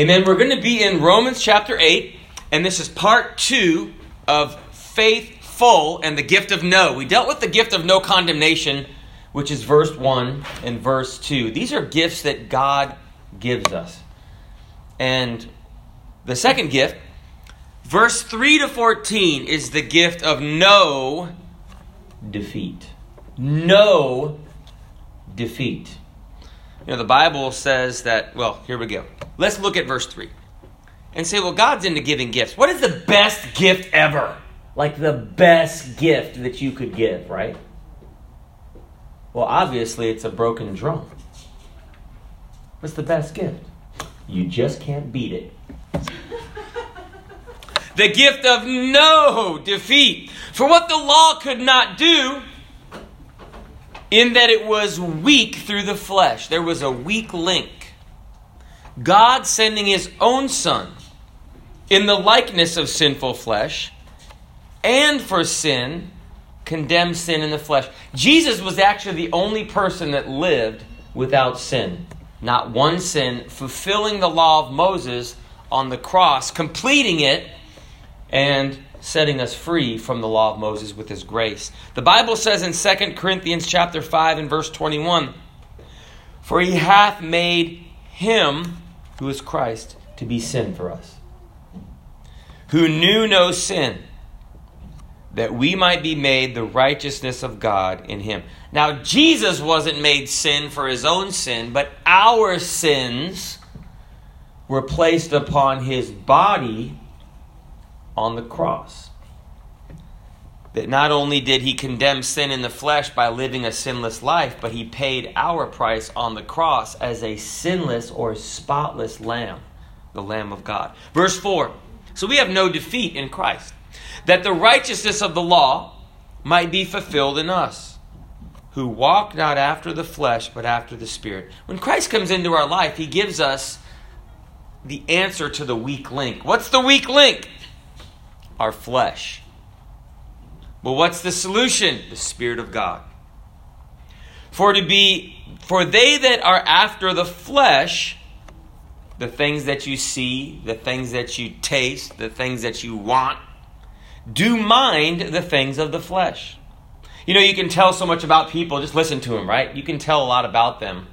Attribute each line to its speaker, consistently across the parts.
Speaker 1: Amen. We're going to be in Romans chapter 8, and this is part two of faithful and the gift of no. We dealt with the gift of no condemnation, which is verse 1 and verse 2. These are gifts that God gives us. And the second gift, verse 3 to 14, is the gift of no defeat. No defeat. You know, the Bible says that, well, here we go. Let's look at verse 3 and say, well, God's into giving gifts. What is the best gift ever? Like the best gift that you could give, right? Well, obviously, it's a broken drum. What's the best gift? You just can't beat it. the gift of no defeat. For what the law could not do, in that it was weak through the flesh. There was a weak link. God sending his own Son in the likeness of sinful flesh and for sin condemned sin in the flesh. Jesus was actually the only person that lived without sin. Not one sin, fulfilling the law of Moses on the cross, completing it, and setting us free from the law of Moses with his grace. The Bible says in 2 Corinthians chapter 5 and verse 21, "For he hath made him who is Christ to be sin for us, who knew no sin, that we might be made the righteousness of God in him." Now Jesus wasn't made sin for his own sin, but our sins were placed upon his body on the cross. That not only did he condemn sin in the flesh by living a sinless life, but he paid our price on the cross as a sinless or spotless lamb, the Lamb of God. Verse 4 So we have no defeat in Christ, that the righteousness of the law might be fulfilled in us, who walk not after the flesh, but after the Spirit. When Christ comes into our life, he gives us the answer to the weak link. What's the weak link? Our flesh. But what's the solution? The Spirit of God. For to be for they that are after the flesh, the things that you see, the things that you taste, the things that you want, do mind the things of the flesh. You know, you can tell so much about people, just listen to them, right? You can tell a lot about them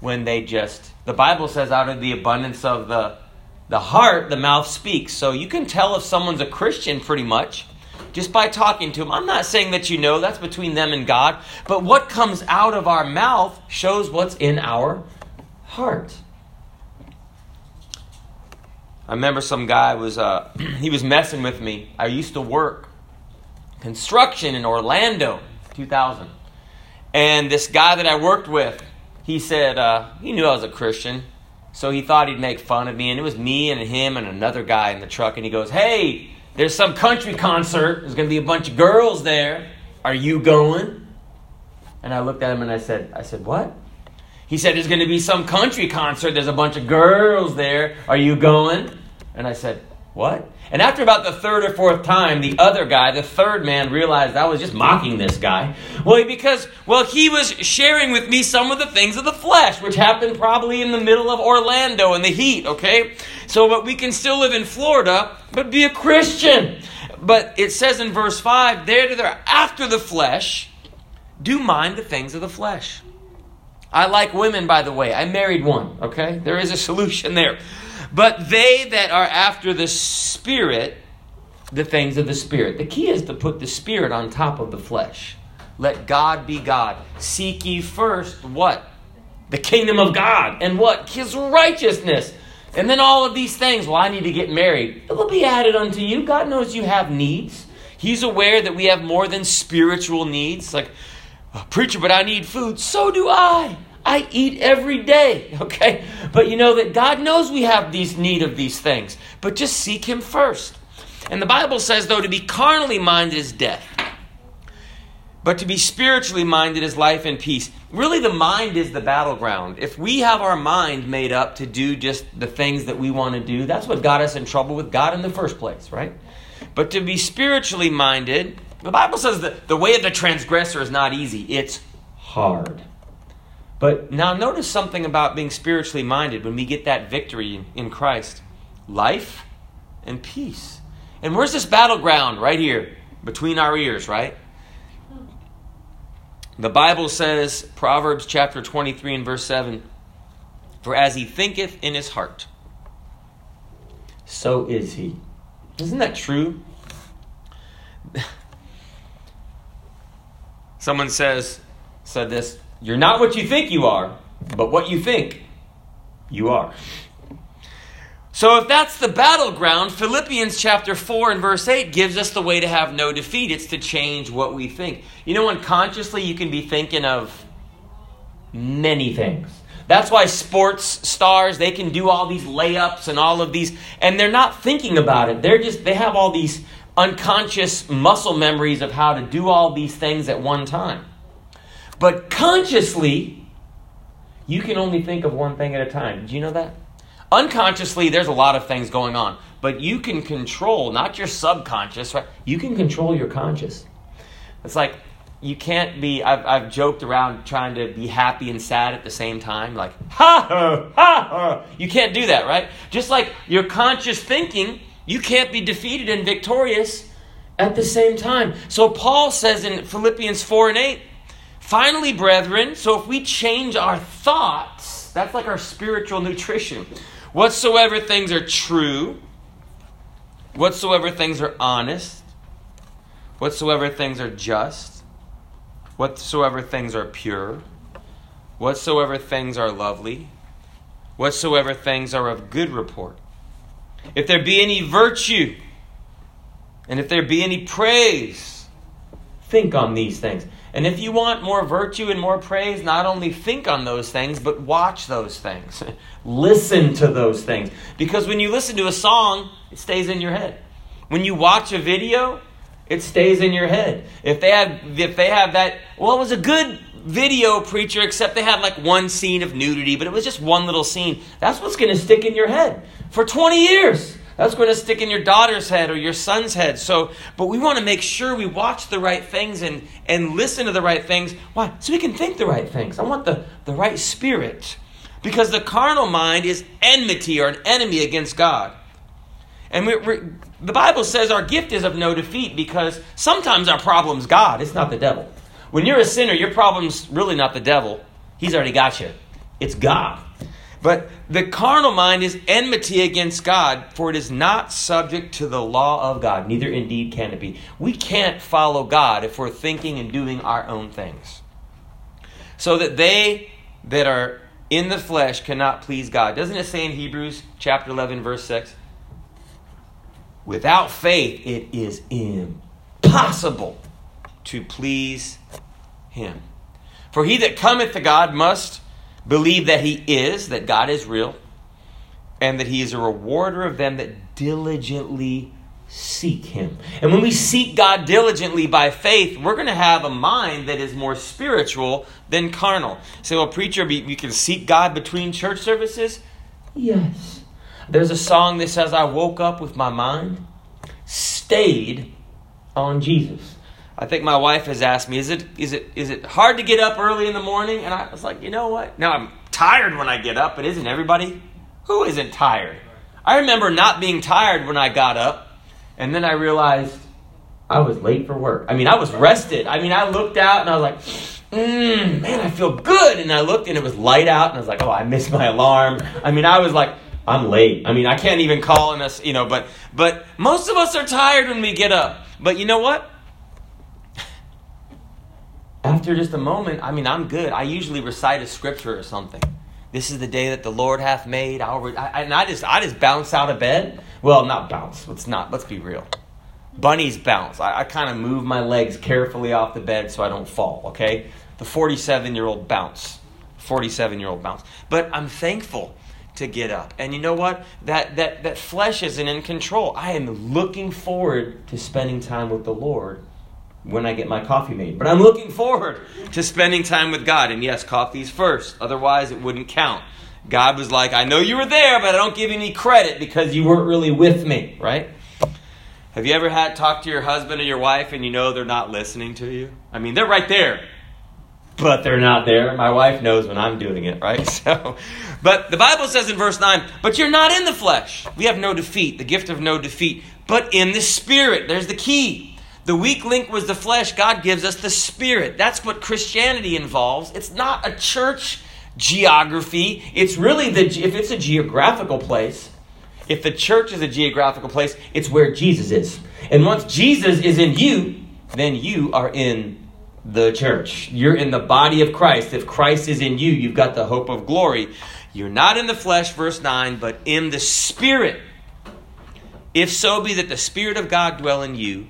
Speaker 1: when they just the Bible says out of the abundance of the the heart, the mouth speaks. So you can tell if someone's a Christian pretty much just by talking to them. I'm not saying that you know, that's between them and God. But what comes out of our mouth shows what's in our heart. I remember some guy was uh, he was messing with me. I used to work construction in Orlando, 2000, and this guy that I worked with, he said uh, he knew I was a Christian. So he thought he'd make fun of me, and it was me and him and another guy in the truck. And he goes, Hey, there's some country concert. There's going to be a bunch of girls there. Are you going? And I looked at him and I said, I said, What? He said, There's going to be some country concert. There's a bunch of girls there. Are you going? And I said, What? And after about the third or fourth time, the other guy, the third man, realized I was just mocking this guy. Well, because, well, he was sharing with me some of the things of the flesh, which happened probably in the middle of Orlando in the heat, okay? So, but we can still live in Florida, but be a Christian. But it says in verse 5, there that are after the flesh, do mind the things of the flesh. I like women, by the way. I married one, okay? There is a solution there. But they that are after the Spirit, the things of the Spirit. The key is to put the Spirit on top of the flesh. Let God be God. Seek ye first what? The kingdom of God. And what? His righteousness. And then all of these things. Well, I need to get married. It will be added unto you. God knows you have needs. He's aware that we have more than spiritual needs. Like, oh, preacher, but I need food. So do I. I eat every day, okay? But you know that God knows we have these need of these things. But just seek him first. And the Bible says though to be carnally minded is death. But to be spiritually minded is life and peace. Really, the mind is the battleground. If we have our mind made up to do just the things that we want to do, that's what got us in trouble with God in the first place, right? But to be spiritually minded, the Bible says that the way of the transgressor is not easy, it's hard. But now notice something about being spiritually minded when we get that victory in Christ life and peace. And where's this battleground? Right here, between our ears, right? The Bible says, Proverbs chapter 23 and verse 7 For as he thinketh in his heart, so is he. Isn't that true? Someone says, said this, you're not what you think you are, but what you think you are. So, if that's the battleground, Philippians chapter 4 and verse 8 gives us the way to have no defeat. It's to change what we think. You know, unconsciously, you can be thinking of many things. That's why sports stars, they can do all these layups and all of these, and they're not thinking about it. They're just, they have all these unconscious muscle memories of how to do all these things at one time. But consciously, you can only think of one thing at a time. Do you know that? Unconsciously, there's a lot of things going on, but you can control, not your subconscious, right? You can control your conscious. It's like you can't be, I've, I've joked around trying to be happy and sad at the same time, like, ha ha ha. You can't do that, right? Just like your conscious thinking, you can't be defeated and victorious at the same time. So Paul says in Philippians 4 and 8, finally, brethren, so if we change our thoughts, that's like our spiritual nutrition. Whatsoever things are true, whatsoever things are honest, whatsoever things are just, whatsoever things are pure, whatsoever things are lovely, whatsoever things are of good report, if there be any virtue, and if there be any praise, think on these things. And if you want more virtue and more praise, not only think on those things, but watch those things. listen to those things. Because when you listen to a song, it stays in your head. When you watch a video, it stays in your head. If they have if they have that, well, it was a good video preacher, except they had like one scene of nudity, but it was just one little scene. That's what's to stick in your head for 20 years. That's going to stick in your daughter's head or your son's head. So, but we want to make sure we watch the right things and, and listen to the right things. Why? So we can think the right things. I want the, the right spirit. Because the carnal mind is enmity or an enemy against God. And we, the Bible says our gift is of no defeat because sometimes our problem's God, it's not the devil. When you're a sinner, your problem's really not the devil. He's already got you. It's God. But the carnal mind is enmity against God, for it is not subject to the law of God. Neither indeed can it be. We can't follow God if we're thinking and doing our own things. So that they that are in the flesh cannot please God. Doesn't it say in Hebrews chapter 11, verse 6? Without faith, it is impossible to please Him. For he that cometh to God must believe that He is, that God is real, and that He is a rewarder of them that diligently seek Him. And when we seek God diligently by faith, we're going to have a mind that is more spiritual than carnal. Say, well, preacher, you can seek God between church services? Yes. There's a song that says, I woke up with my mind stayed on Jesus. I think my wife has asked me, is it, is it, is it hard to get up early in the morning? And I was like, you know what? Now I'm tired when I get up, but isn't everybody? Who isn't tired? I remember not being tired when I got up, and then I realized I was late for work. I mean, I was rested. I mean, I looked out and I was like, mm, man, I feel good. And I looked and it was light out, and I was like, oh, I missed my alarm. I mean, I was like, I'm late. I mean, I can't even call in us, you know, but but most of us are tired when we get up. But you know what? After just a moment, I mean, I'm good. I usually recite a scripture or something. This is the day that the Lord hath made. I'll re- I, and I just, I just bounce out of bed. Well, not bounce. Let's not. Let's be real. Bunnies bounce. I, I kind of move my legs carefully off the bed so I don't fall. Okay, the 47 year old bounce. 47 year old bounce. But I'm thankful to get up. And you know what? That that that flesh isn't in control. I am looking forward to spending time with the Lord when I get my coffee made. But I'm looking forward to spending time with God. And yes, coffee's first. Otherwise, it wouldn't count. God was like, I know you were there, but I don't give you any credit because you weren't really with me, right? Have you ever had talk to your husband or your wife and you know they're not listening to you? I mean, they're right there. but they're not there. My wife knows when I'm doing it, right? So, but the Bible says in verse 9, but you're not in the flesh. We have no defeat, the gift of no defeat, but in the spirit. There's the key. The weak link was the flesh. God gives us the spirit. That's what Christianity involves. It's not a church geography. It's really the if it's a geographical place, if the church is a geographical place, it's where Jesus is. And once Jesus is in you, then you are in the church. You're in the body of Christ. If Christ is in you, you've got the hope of glory. You're not in the flesh, verse 9, but in the Spirit. If so be that the Spirit of God dwell in you.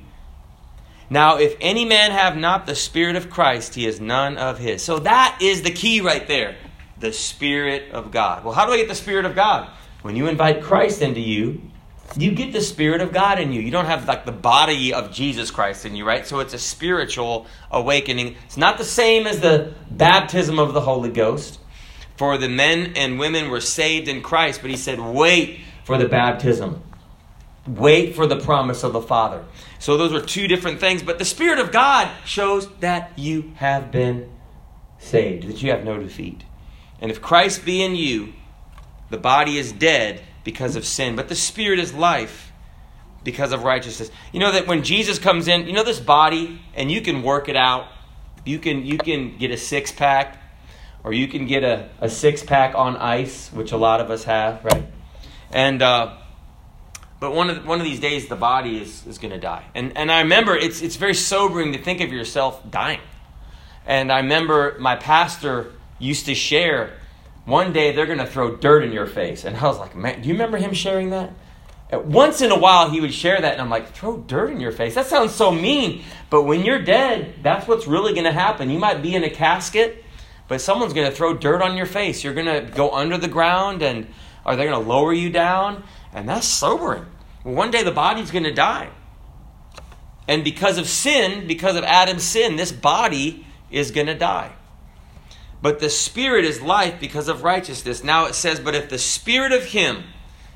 Speaker 1: Now, if any man have not the Spirit of Christ, he is none of his. So that is the key right there the Spirit of God. Well, how do I get the Spirit of God? When you invite Christ into you, you get the Spirit of God in you. You don't have like the body of Jesus Christ in you, right? So it's a spiritual awakening. It's not the same as the baptism of the Holy Ghost. For the men and women were saved in Christ, but he said, wait for the baptism. Wait for the promise of the Father. So those are two different things, but the Spirit of God shows that you have been saved, that you have no defeat. And if Christ be in you, the body is dead because of sin, but the spirit is life because of righteousness. You know that when Jesus comes in, you know this body, and you can work it out. You can you can get a six pack, or you can get a, a six pack on ice, which a lot of us have, right? And uh, but one of one of these days, the body is, is going to die. And and I remember it's it's very sobering to think of yourself dying. And I remember my pastor used to share one day they're going to throw dirt in your face. And I was like, man, do you remember him sharing that? Once in a while, he would share that, and I'm like, throw dirt in your face? That sounds so mean. But when you're dead, that's what's really going to happen. You might be in a casket, but someone's going to throw dirt on your face. You're going to go under the ground, and are they going to lower you down? And that's sobering. One day the body's going to die. And because of sin, because of Adam's sin, this body is going to die. But the Spirit is life because of righteousness. Now it says, But if the Spirit of Him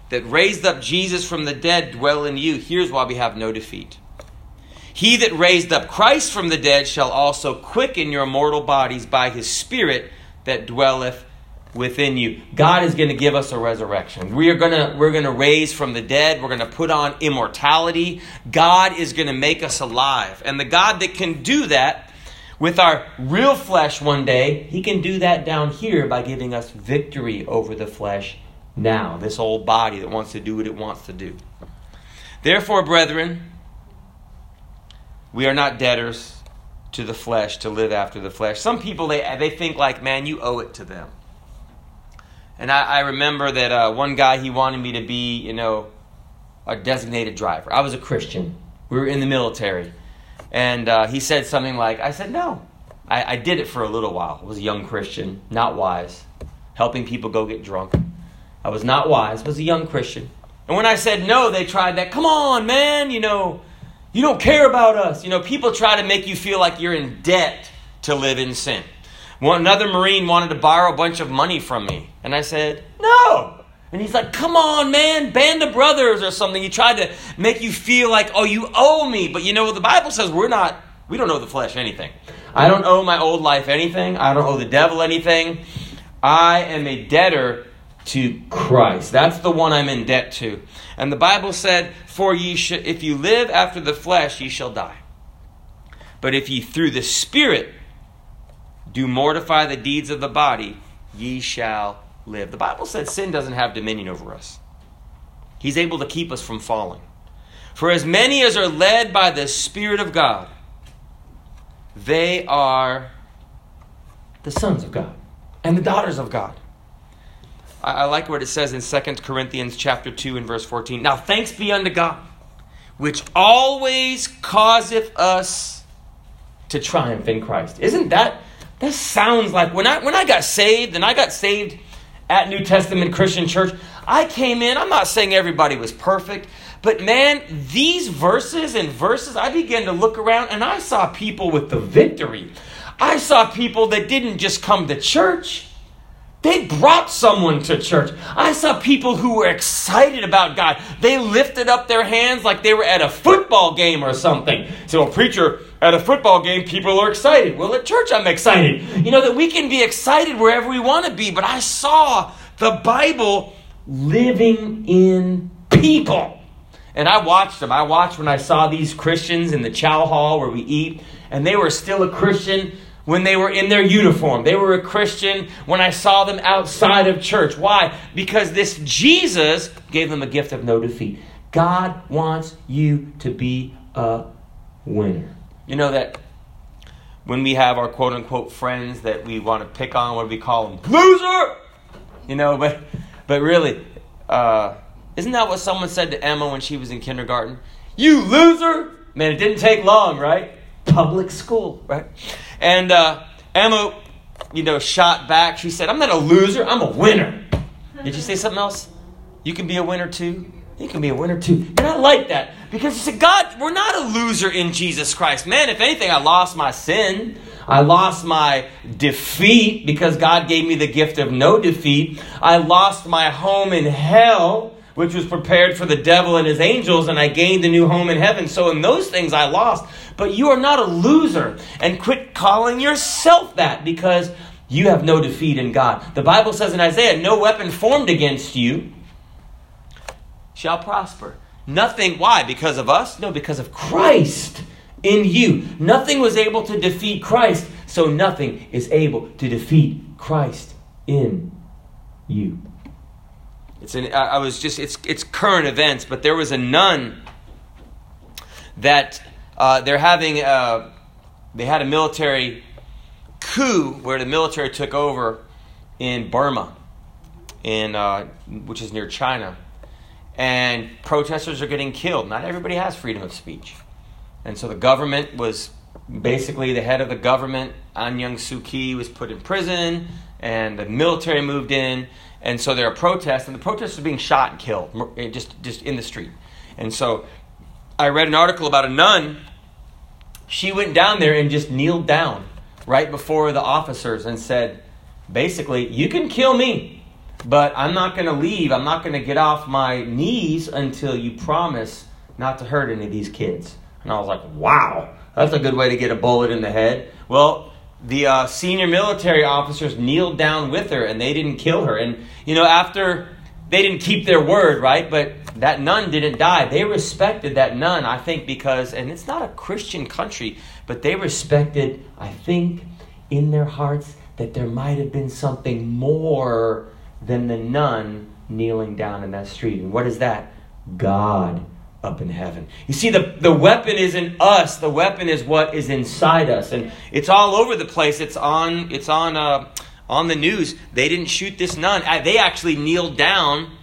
Speaker 1: that raised up Jesus from the dead dwell in you, here's why we have no defeat. He that raised up Christ from the dead shall also quicken your mortal bodies by his Spirit that dwelleth within you. God is going to give us a resurrection. We are going to we're going to raise from the dead. We're going to put on immortality. God is going to make us alive. And the God that can do that with our real flesh one day, He can do that down here by giving us victory over the flesh now, this old body that wants to do what it wants to do. Therefore, brethren, we are not debtors to the flesh to live after the flesh. Some people, they, they think like, man, you owe it to them. And I, I remember that uh, one guy, he wanted me to be, you know, a designated driver. I was a Christian. We were in the military. And uh, he said something like, I said, no. I, I did it for a little while. I was a young Christian, not wise, helping people go get drunk. I was not wise, I was a young Christian. And when I said no, they tried that, come on, man, you know, you don't care about us. You know, people try to make you feel like you're in debt to live in sin. One, another Marine wanted to borrow a bunch of money from me. And I said, no. And he's like, come on, man, band of brothers or something. He tried to make you feel like, oh, you owe me. But you know, what the Bible says we're not, we don't owe the flesh anything. I don't owe my old life anything. I don't owe the devil anything. I am a debtor to Christ. That's the one I'm in debt to. And the Bible said, For ye sh- if you live after the flesh, ye shall die. But if ye through the Spirit do mortify the deeds of the body, ye shall live. The Bible says sin doesn't have dominion over us, He's able to keep us from falling. For as many as are led by the Spirit of God, they are the sons of God and the daughters of God. I, I like what it says in 2 Corinthians chapter 2 and verse 14. Now thanks be unto God, which always causeth us to triumph in Christ. Isn't that that sounds like when I when I got saved and I got saved at New Testament Christian Church, I came in, I'm not saying everybody was perfect, but man, these verses and verses, I began to look around and I saw people with the victory. I saw people that didn't just come to church, They brought someone to church. I saw people who were excited about God. They lifted up their hands like they were at a football game or something. So, a preacher, at a football game, people are excited. Well, at church, I'm excited. You know, that we can be excited wherever we want to be, but I saw the Bible living in people. And I watched them. I watched when I saw these Christians in the chow hall where we eat, and they were still a Christian when they were in their uniform. They were a Christian when I saw them outside of church. Why? Because this Jesus gave them a gift of no defeat. God wants you to be a winner. You know that when we have our quote unquote friends that we want to pick on, what do we call them? Loser! You know, but but really, uh, isn't that what someone said to Emma when she was in kindergarten? You loser! Man, it didn't take long, right? Public school, right? And uh, Emma, you know, shot back. She said, I'm not a loser, I'm a winner. Did you say something else? You can be a winner too. You can be a winner too. And I like that because you said, God, we're not a loser in Jesus Christ. Man, if anything, I lost my sin. I lost my defeat because God gave me the gift of no defeat. I lost my home in hell which was prepared for the devil and his angels, and I gained a new home in heaven. So, in those things, I lost. But you are not a loser. And quit calling yourself that because you have no defeat in God. The Bible says in Isaiah, no weapon formed against you shall prosper. Nothing, why? Because of us? No, because of Christ in you. Nothing was able to defeat Christ, so nothing is able to defeat Christ in you. It's an, I was just it's it's current events, but there was a nun that uh, they're having a, uh, they had a military coup where the military took over in Burma, in uh, which is near China, and protesters are getting killed. Not everybody has freedom of speech, and so the government was basically the head of the government, Aung San Suu Kyi, was put in prison, and the military moved in and so there are protests, and the protesters are being shot and killed eh, just, just in the street. And so I read an article about a nun. She went down there and just kneeled down right before the officers and said, basically, you can kill me, but I'm not going to leave. I'm not going to get off my knees until you promise not to hurt any of these kids. And I was like, wow, that's a good way to get a bullet in the head. Well, the uh, senior military officers kneeled down with her and they didn't kill her. And, you know, after they didn't keep their word, right? But that nun didn't die. They respected that nun, I think, because, and it's not a Christian country, but they respected, I think, in their hearts that there might have been something more than the nun kneeling down in that street. And what is that? God up in heaven. You see, the, the weapon isn't us. The weapon is what is inside us. And it's all over the place. It's on, it's on, uh, on the news. They didn't shoot this nun. Uh, they actually kneeled down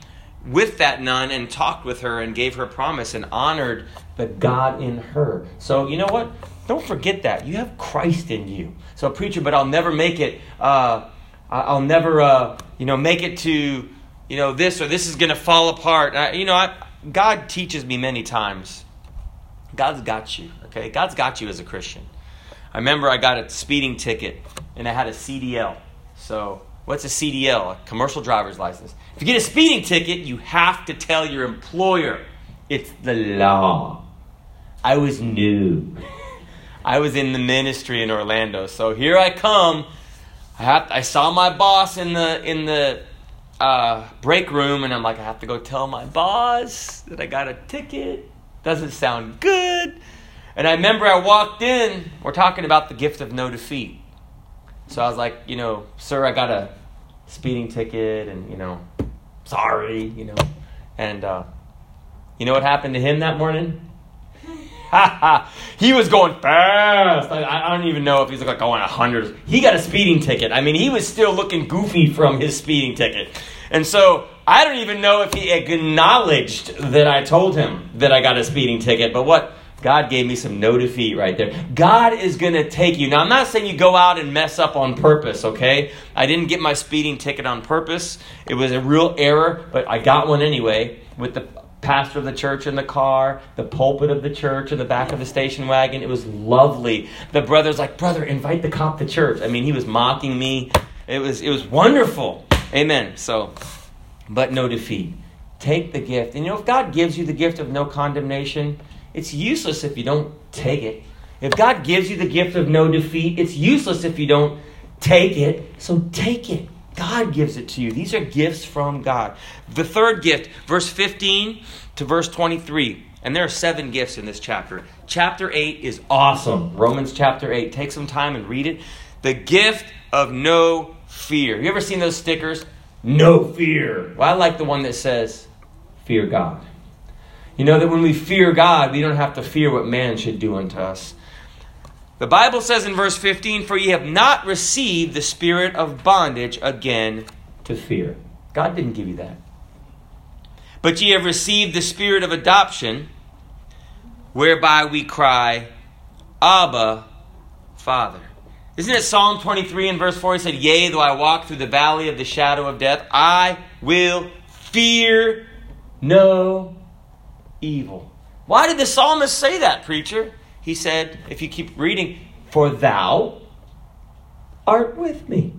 Speaker 1: with that nun and talked with her and gave her promise and honored the God in her. So, you know what? Don't forget that. You have Christ in you. So, preacher, but I'll never make it, uh, I'll never, uh, you know, make it to, you know, this or this is going to fall apart. Uh, you know, I, God teaches me many times. God's got you, okay? God's got you as a Christian. I remember I got a speeding ticket and I had a CDL. So, what's a CDL? A commercial driver's license. If you get a speeding ticket, you have to tell your employer. It's the law. I was new. I was in the ministry in Orlando. So here I come. I, have, I saw my boss in the in the uh, break room, and I'm like, I have to go tell my boss that I got a ticket. Doesn't sound good. And I remember I walked in, we're talking about the gift of no defeat. So I was like, you know, sir, I got a speeding ticket, and, you know, sorry, you know. And uh, you know what happened to him that morning? he was going fast. I, I, don't even know if he's like going a hundred. He got a speeding ticket. I mean, he was still looking goofy from his speeding ticket. And so I don't even know if he acknowledged that I told him that I got a speeding ticket. But what? God gave me some no defeat right there. God is going to take you. Now, I'm not saying you go out and mess up on purpose, okay? I didn't get my speeding ticket on purpose. It was a real error, but I got one anyway with the pastor of the church in the car, the pulpit of the church in the back of the station wagon. It was lovely. The brother's like, brother, invite the cop to church. I mean, he was mocking me. It was it was wonderful. Amen. So, but no defeat. Take the gift. And you know, if God gives you the gift of no condemnation, it's useless if you don't take it. If God gives you the gift of no defeat, it's useless if you don't take it. So take it. God gives it to you. These are gifts from God. The third gift, verse 15 to verse 23. And there are seven gifts in this chapter. Chapter 8 is awesome. Romans chapter 8. Take some time and read it. The gift of no fear. You ever seen those stickers? No fear. Well, I like the one that says, Fear God. You know that when we fear God, we don't have to fear what man should do unto us. The Bible says in verse 15, For ye have not received the spirit of bondage again to fear. God didn't give you that. But ye have received the spirit of adoption, whereby we cry, Abba, Father. Isn't it Psalm 23 and verse 4? He said, Yea, though I walk through the valley of the shadow of death, I will fear no evil. Why did the psalmist say that, preacher? He said, if you keep reading, For thou art with me.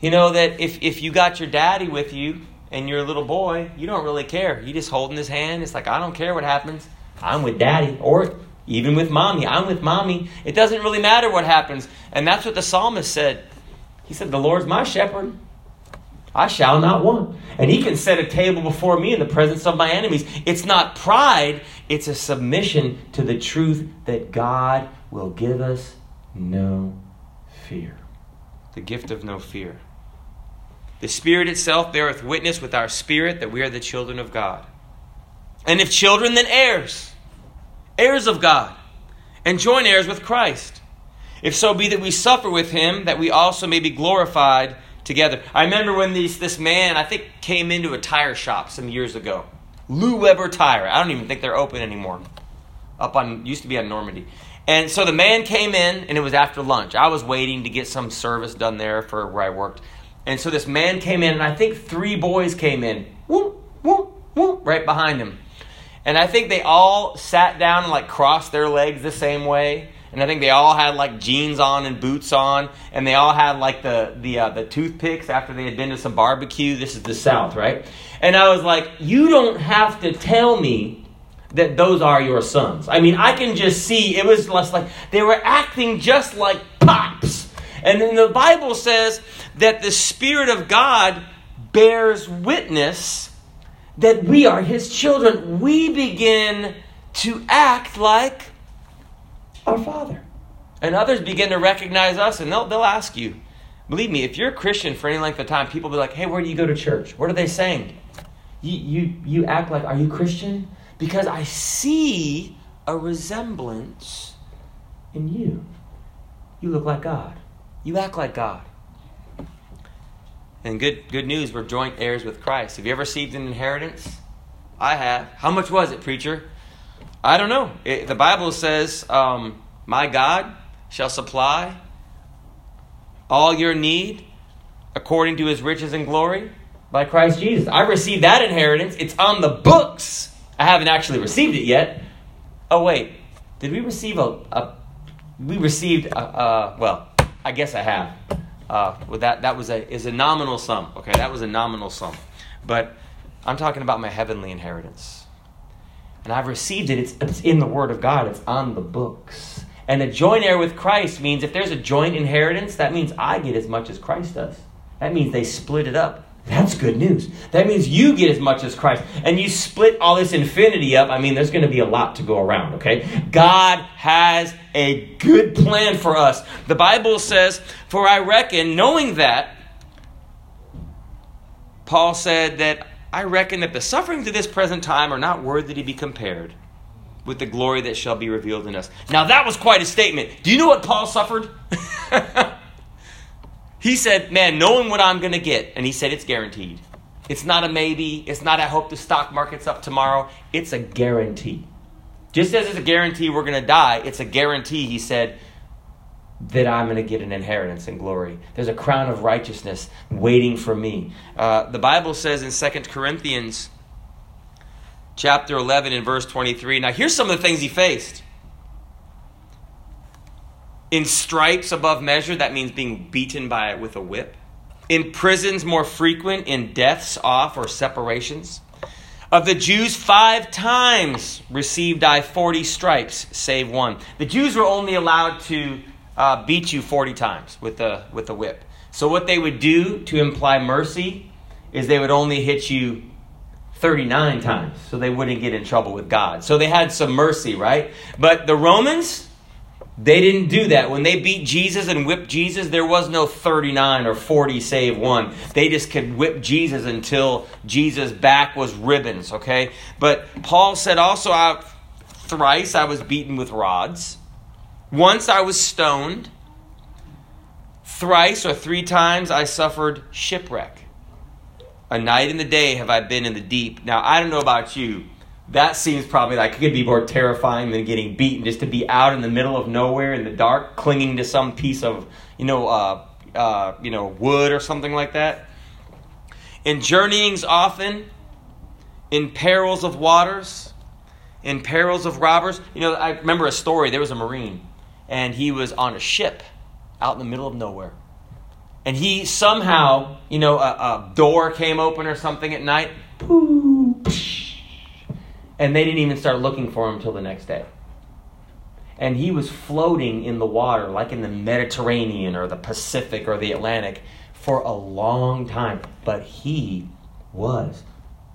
Speaker 1: You know that if, if you got your daddy with you and you're a little boy, you don't really care. You just holding his hand. It's like, I don't care what happens. I'm with daddy. Or even with mommy. I'm with mommy. It doesn't really matter what happens. And that's what the psalmist said. He said, The Lord's my shepherd. I shall not want. And he can set a table before me in the presence of my enemies. It's not pride, it's a submission to the truth that God will give us no fear. The gift of no fear. The Spirit itself beareth witness with our spirit that we are the children of God. And if children, then heirs, heirs of God, and joint heirs with Christ. If so be that we suffer with him, that we also may be glorified together. I remember when these, this man, I think, came into a tire shop some years ago. Lou Weber Tire. I don't even think they're open anymore. Up on, used to be on Normandy. And so the man came in, and it was after lunch. I was waiting to get some service done there for where I worked. And so this man came in, and I think three boys came in, whoop, whoop, whoop, right behind him. And I think they all sat down and like crossed their legs the same way and I think they all had like jeans on and boots on, and they all had like the the uh, the toothpicks after they had been to some barbecue. This is the South, right? And I was like, you don't have to tell me that those are your sons. I mean, I can just see it was less like they were acting just like pops. And then the Bible says that the Spirit of God bears witness that we are His children. We begin to act like our Father. And others begin to recognize us and they'll, they'll ask you. Believe me, if you're a Christian for any length of time, people will be like, hey, where do you go to church? What are they saying? You, you, you act like, are you Christian? Because I see a resemblance in you. You look like God. You act like God. And good, good news, we're joint heirs with Christ. Have you ever received an inheritance? I have. How much was it, preacher? I don't know. It, the Bible says, um, My God shall supply all your need according to his riches and glory by Christ Jesus. I received that inheritance. It's on the books. I haven't actually received it yet. Oh, wait. Did we receive a. a we received a, a, well, I guess I have. Uh, well, that that was a is a nominal sum. Okay, that was a nominal sum, but I'm talking about my heavenly inheritance and I've received it. It's, it's in the Word of God, it's on the books. And a joint heir with Christ means if there's a joint inheritance, that means I get as much as Christ does. That means they split it up. That's good news. That means you get as much as Christ. And you split all this infinity up. I mean, there's going to be a lot to go around, okay? God has a good plan for us. The Bible says, For I reckon, knowing that, Paul said that I reckon that the sufferings of this present time are not worthy to be compared with the glory that shall be revealed in us. Now, that was quite a statement. Do you know what Paul suffered? he said, Man, knowing what I'm going to get, and he said, It's guaranteed. It's not a maybe. It's not, I hope the stock market's up tomorrow. It's a guarantee. Just as it's a guarantee we're going to die, it's a guarantee, he said, that I'm going to get an inheritance and glory. There's a crown of righteousness waiting for me. Uh, the Bible says in 2 Corinthians chapter 11 and verse 23. Now, here's some of the things he faced. In stripes above measure, that means being beaten by with a whip. in prisons more frequent, in deaths off or separations. Of the Jews, five times received I 40 stripes, save one. The Jews were only allowed to uh, beat you 40 times with the, with the whip. So, what they would do to imply mercy is they would only hit you 39 times so they wouldn't get in trouble with God. So, they had some mercy, right? But the Romans, they didn't do that. When they beat Jesus and whipped Jesus, there was no 39 or 40 save one. They just could whip Jesus until Jesus' back was ribbons, okay? But Paul said also, I, thrice I was beaten with rods. Once I was stoned. Thrice or three times I suffered shipwreck. A night and the day have I been in the deep. Now, I don't know about you that seems probably like it could be more terrifying than getting beaten just to be out in the middle of nowhere in the dark clinging to some piece of you know uh, uh, you know wood or something like that. In journeyings often in perils of waters in perils of robbers. You know i remember a story. There was a marine and he was on a ship out in the middle of nowhere. And he somehow you know a, a door came open or something at night and they didn't even start looking for him until the next day. And he was floating in the water, like in the Mediterranean or the Pacific or the Atlantic, for a long time. But he was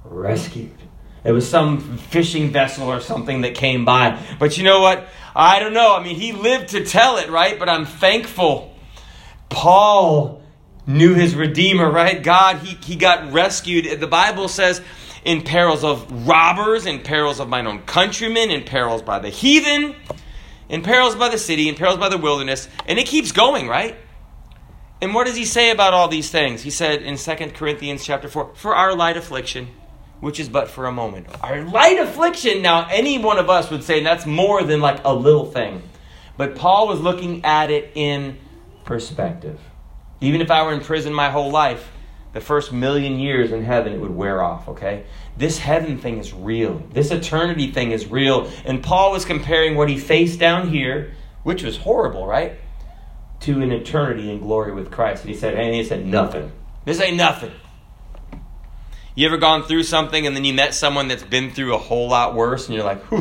Speaker 1: rescued. It was some fishing vessel or something that came by. But you know what? I don't know. I mean, he lived to tell it, right? But I'm thankful. Paul knew his Redeemer, right? God, he, he got rescued. The Bible says in perils of robbers, in perils of mine own countrymen, in perils by the heathen, in perils by the city, in perils by the wilderness. And it keeps going, right? And what does he say about all these things? He said in 2 Corinthians chapter 4, for our light affliction, which is but for a moment. Our light affliction, now any one of us would say that's more than like a little thing. But Paul was looking at it in perspective. Even if I were in prison my whole life, the first million years in heaven, it would wear off, okay? This heaven thing is real. This eternity thing is real. And Paul was comparing what he faced down here, which was horrible, right? To an eternity in glory with Christ. And he said, and he said, nothing. This ain't nothing. You ever gone through something and then you met someone that's been through a whole lot worse and you're like,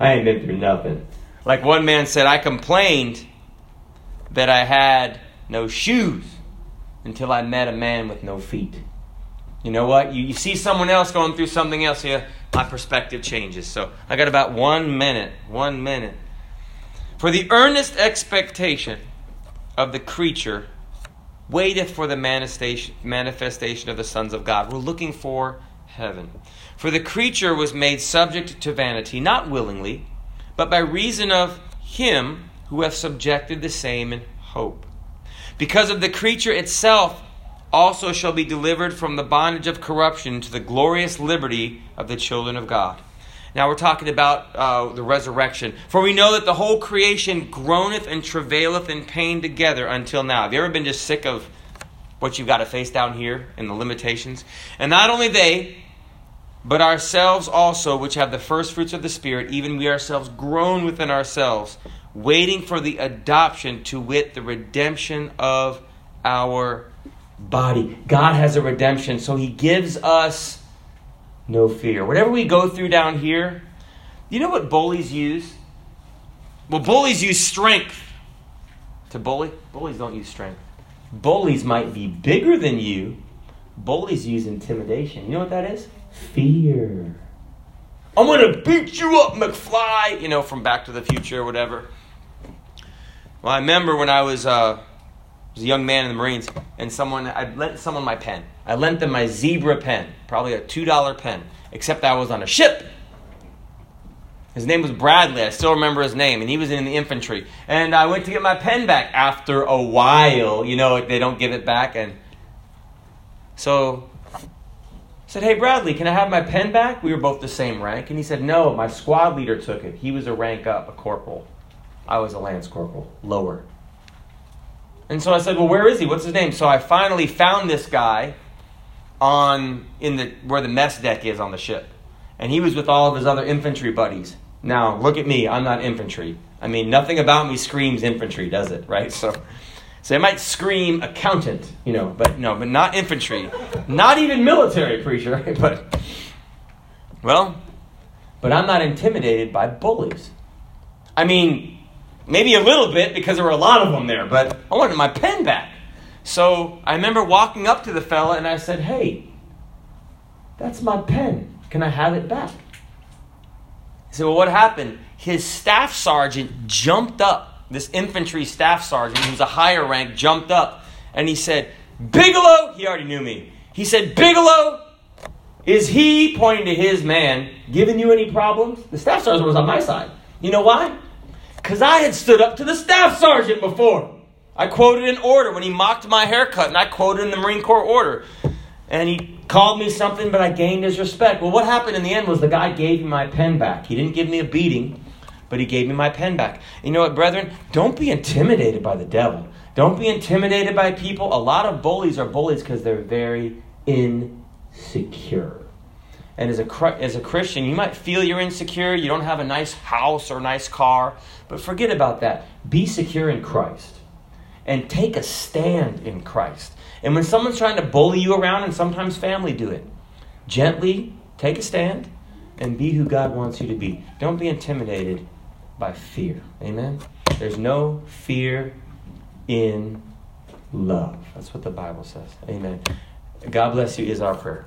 Speaker 1: I ain't been through nothing. Like one man said, I complained that I had no shoes until I met a man with no feet. You know what? You, you see someone else going through something else here, my perspective changes. So I got about one minute. One minute. For the earnest expectation of the creature waiteth for the manifestation, manifestation of the sons of God. We're looking for heaven. For the creature was made subject to vanity, not willingly, but by reason of him who hath subjected the same in hope because of the creature itself also shall be delivered from the bondage of corruption to the glorious liberty of the children of God. Now we're talking about uh, the resurrection. For we know that the whole creation groaneth and travaileth in pain together until now. Have you ever been just sick of what you've got to face down here and the limitations? And not only they, but ourselves also, which have the first fruits of the Spirit, even we ourselves groan within ourselves waiting for the adoption to wit the redemption of our body. God has a redemption, so He gives us no fear. Whatever we go through down here, you know what bullies use? Well, bullies use strength to bully. Bullies don't use strength. Bullies might be bigger than you. Bullies use intimidation. You know what that is? Fear. I'm going to beat you up, McFly, you know, from Back to the Future or whatever. Well, I remember when I was, uh, was a young man in the Marines, and someone I lent someone my pen. I lent them my zebra pen, probably a two dollar pen, except I was on a ship. His name was Bradley. I still remember his name, and he was in the infantry. And I went to get my pen back after a while. You know, they don't give it back, and so I said, "Hey, Bradley, can I have my pen back?" We were both the same rank, and he said, "No, my squad leader took it. He was a rank up, a corporal." I was a lance corporal, lower. And so I said, "Well, where is he? What's his name?" So I finally found this guy on in the where the mess deck is on the ship, and he was with all of his other infantry buddies. Now look at me, I'm not infantry. I mean, nothing about me screams infantry, does it? Right? So, So they might scream accountant, you know, but no, but not infantry. Not even military preacher, but well, but I'm not intimidated by bullies. I mean, maybe a little bit because there were a lot of them there, but I wanted my pen back. So I remember walking up to the fella and I said, Hey, that's my pen. Can I have it back? He said, Well, what happened? His staff sergeant jumped up. This infantry staff sergeant, who's a higher rank, jumped up and he said, Bigelow, he already knew me. He said, Bigelow, is he, pointing to his man, giving you any problems? The staff sergeant was on my side. You know why? Because I had stood up to the staff sergeant before. I quoted an order when he mocked my haircut, and I quoted in the Marine Corps order. And he called me something, but I gained his respect. Well, what happened in the end was the guy gave me my pen back. He didn't give me a beating, but he gave me my pen back. You know what, brethren? Don't be intimidated by the devil. Don't be intimidated by people. A lot of bullies are bullies because they're very insecure. And as a, as a Christian, you might feel you're insecure. You don't have a nice house or nice car. But forget about that. Be secure in Christ and take a stand in Christ. And when someone's trying to bully you around, and sometimes family do it, gently take a stand and be who God wants you to be. Don't be intimidated by fear. Amen? There's no fear in love. That's what the Bible says. Amen. God bless you is our prayer.